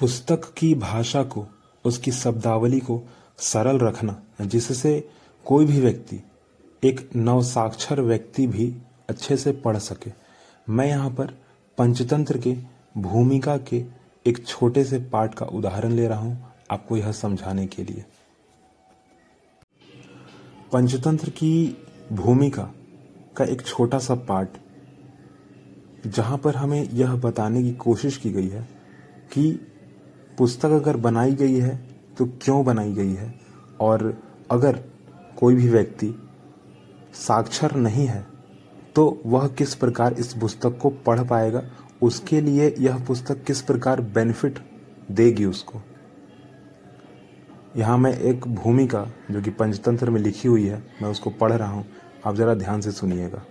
पुस्तक की भाषा को, उसकी शब्दावली को सरल रखना, जिससे कोई भी व्यक्ति, एक नवसाक्षर व्यक्ति भी अच्छे से पढ़ सके। मैं यहाँ पर पंचतंत्र के भूमिका के एक छोटे से पाठ का उदाहरण ले रहा हूँ आपको यह समझाने के लिए। पंचतंत्र की भूमिका का एक छोटा सा पार्ट जहाँ पर हमें यह बताने की कोशिश की गई है कि पुस्तक अगर बनाई गई है तो क्यों बनाई गई है? और अगर कोई भी व्यक्ति साक्षर नहीं है तो वह किस प्रकार इस पुस्तक को पढ़ पाएगा? उसके लिए यह पुस्तक किस प्रकार बेनिफिट देगी उसको? यहाँ मैं एक भूमिका, जो कि पंचतंत्र में लिखी हुई है, मैं उसको पढ़ रहा हूँ। आप ज़रा ध्यान से सुनिएगा।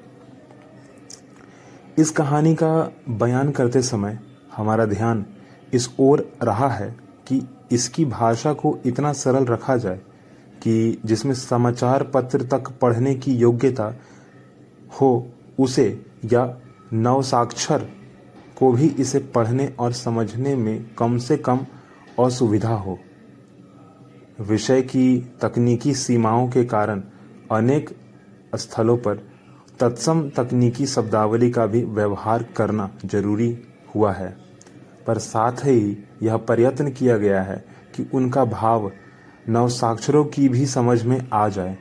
इस कहानी का बयान करते समय हमारा ध्यान इस ओर रहा है कि इसकी भाषा को इतना सरल रखा जाए कि जिसमें समाचार पत्र तक पढ़ने की योग्यता हो, उसे या नवसाक्षर को भी इसे पढ़ने और समझने में कम से कम असुविधा हो। विषय की तकनीकी सीमाओं के कारण अनेक स्थलों पर तत्सम तकनीकी शब्दावली का भी व्यवहार करना ज़रूरी हुआ है। पर साथ ही यह प्रयत्न किया गया है कि उनका भाव नवसाक्षरों की भी समझ में आ जाए।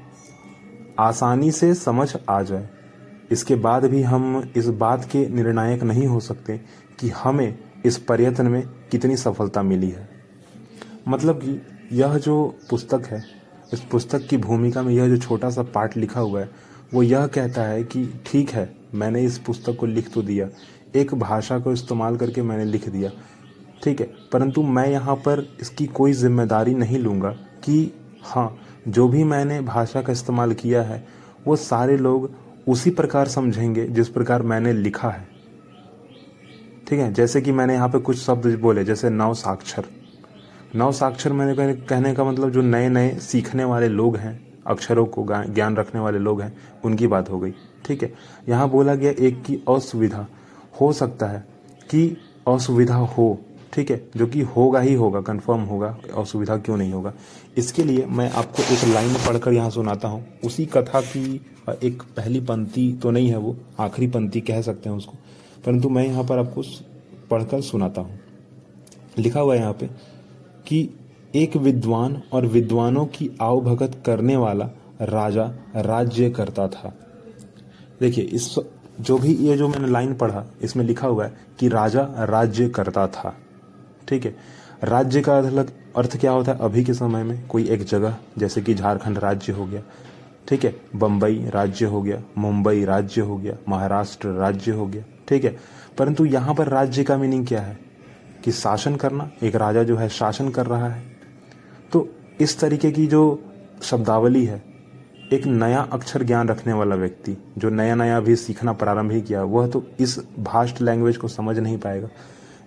आसानी से समझ आ जाए। इसके बाद भी हम इस बात के निर्णायक नहीं हो सकते कि हमें इस प्रयत्न में कितनी सफलता मिली है। मतलब कि यह जो पुस्तक है, इस पुस्तक की भूमिका में यह जो छोटा सा पार्ट लिखा हुआ है, वो यह कहता है कि ठीक है, मैंने इस पुस्तक को लिख तो दिया। एक भाषा को इस्तेमाल करके मैंने लिख दिया। ठीक है, परंतु मैं यहाँ पर इसकी कोई ज़िम्मेदारी नहीं लूँगा कि हाँ जो भी मैंने भाषा का इस्तेमाल किया है, वो सारे लोग उसी प्रकार समझेंगे जिस प्रकार मैंने लिखा है। ठीक है, जैसे कि मैंने यहाँ पे कुछ शब्द बोले, जैसे नव साक्षर। नव साक्षर मैंने कहने का मतलब जो नए नए सीखने वाले लोग हैं, अक्षरों को ज्ञान रखने वाले लोग हैं, उनकी बात हो गई। ठीक है, यहाँ बोला गया एक की असुविधा। हो सकता है कि असुविधा हो, ठीक है? जो कि होगा ही होगा कंफर्म होगा असुविधा क्यों नहीं होगा। इसके लिए मैं आपको एक लाइन पढ़कर यहाँ सुनाता हूँ। उसी कथा की एक पहली पंक्ति तो नहीं है वो, आखिरी पंक्ति कह सकते हैं उसको। परंतु मैं यहाँ पर आपको पढ़कर सुनाता हूँ। लिखा हुआ है यहाँ पे कि एक विद्वान और विद्वानों की आवभगत करने वाला राजा राज्य करता था। देखिए, इस जो भी ये जो मैंने लाइन पढ़ा, इसमें लिखा हुआ है कि राजा राज्य करता था। ठीक है? राज्य का अलग अर्थ क्या होता है? अभी के समय में कोई एक जगह, जैसे कि झारखंड राज्य हो गया। ठीक है? बम्बई राज्य हो गया, मुंबई राज्य हो गया, महाराष्ट्र राज्य हो गया। ठीक है? परंतु यहाँ पर राज्य का मीनिंग क्या है? कि शासन करना, एक राजा जो है शासन कर रहा है। तो इस तरीके की जो शब्दावली है एक नया अक्षर ज्ञान रखने वाला व्यक्ति, जो नया नया भी सीखना प्रारंभ ही किया, वह तो इस भास्ट लैंग्वेज को समझ नहीं पाएगा।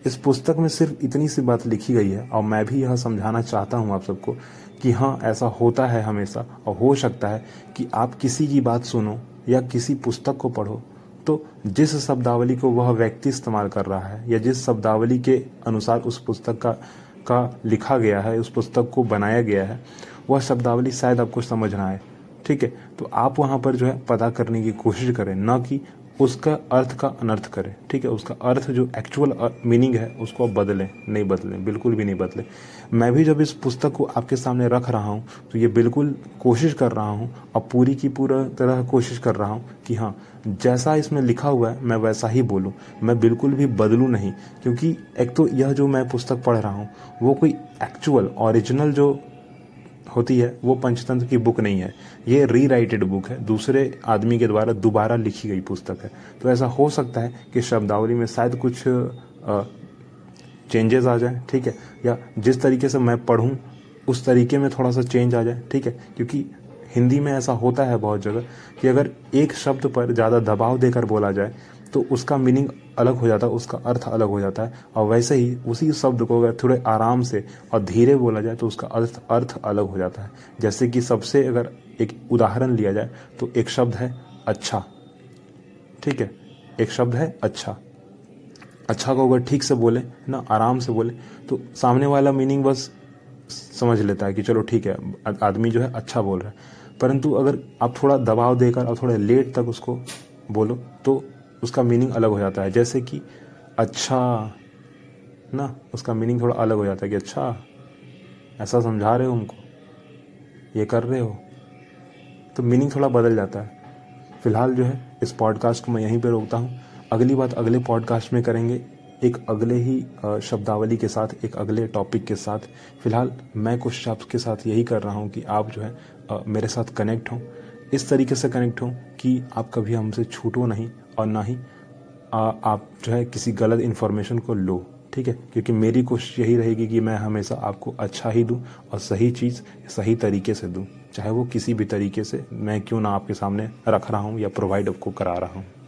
इस पुस्तक में सिर्फ़ इतनी सी बात लिखी गई है, और मैं भी यह समझाना चाहता हूँ आप सबको कि हाँ ऐसा होता है हमेशा, और हो सकता है कि आप किसी की बात सुनो या किसी पुस्तक को पढ़ो। तो जिस शब्दावली को वह व्यक्ति इस्तेमाल कर रहा है, या जिस शब्दावली के अनुसार उस पुस्तक का का लिखा गया है, उस पुस्तक को बनाया गया है, वह शब्दावली शायद आपको समझ ना आए। ठीक है? तो आप वहाँ पर जो है पता करने की कोशिश करें, न कि उसका अर्थ का अनर्थ करें, ठीक है? उसका अर्थ जो एक्चुअल मीनिंग है, उसको आप बदलें, नहीं बदलें, बिल्कुल भी नहीं बदलें। मैं भी जब इस पुस्तक को आपके सामने रख रहा हूँ तो ये बिल्कुल कोशिश कर रहा हूँ, और पूरी की पूरा तरह कोशिश कर रहा हूँ कि हाँ जैसा इसमें लिखा हुआ है, मैं वैसा ही बोलूँ। मैं बिल्कुल भी बदलूँ नहीं, क्योंकि एक तो यह जो मैं पुस्तक पढ़ रहा हूँ, वो कोई एक्चुअल ओरिजिनल जो होती है, वो पंचतंत्र की बुक नहीं है। ये री राइटेड बुक है। दूसरे आदमी के द्वारा दोबारा लिखी गई पुस्तक है। तो ऐसा हो सकता है कि शब्दावली में शायद कुछ चेंजेस आ जाए, ठीक है? या जिस तरीके से मैं पढ़ूँ, उस तरीके में थोड़ा सा चेंज आ जाए, ठीक है? क्योंकि हिंदी में ऐसा होता है बहुत जगह कि अगर एक शब्द पर ज़्यादा दबाव देकर बोला जाए तो उसका मीनिंग अलग हो जाता है, उसका अर्थ अलग हो जाता है। और वैसे ही उसी शब्द को अगर थोड़े आराम से और धीरे बोला जाए तो उसका अर्थ अर्थ अलग हो जाता है। जैसे कि सबसे अगर एक उदाहरण लिया जाए तो एक शब्द है अच्छा। ठीक है? एक शब्द है अच्छा। अच्छा को अगर ठीक से बोले ना, आराम से बोले तो सामने वाला मीनिंग बस समझ लेता है कि चलो ठीक है, आदमी जो है अच्छा बोल रहा है। परंतु अगर आप थोड़ा दबाव देकर और थोड़ा लेट तक उसको बोलो तो उसका मीनिंग अलग हो जाता है। जैसे कि अच्छा ना, उसका मीनिंग थोड़ा अलग हो जाता है कि अच्छा ऐसा समझा रहे हो उनको ये कर रहे हो। तो मीनिंग थोड़ा बदल जाता है। फ़िलहाल जो है, इस पॉडकास्ट को मैं यहीं पे रोकता हूँ। अगली बात, अगले पॉडकास्ट में करेंगे एक अगले ही शब्दावली के साथ, एक अगले टॉपिक के साथ। फ़िलहाल मैं कुछ शब्द के साथ यही कर रहा हूँ कि आप जो है मेरे साथ कनेक्ट हों। इस तरीके से कनेक्ट हों कि आप कभी हमसे छूटो नहीं। और ना ही आ, आप जो है किसी गलत इन्फॉर्मेशन को लो ठीक है? क्योंकि मेरी कोशिश यही रहेगी कि मैं हमेशा आपको अच्छा ही दूँ और सही चीज़ सही तरीके से दूँ चाहे वो किसी भी तरीके से मैं क्यों ना आपके सामने रख रहा हूँ या प्रोवाइड आपको करा रहा हूँ।